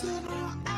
sinner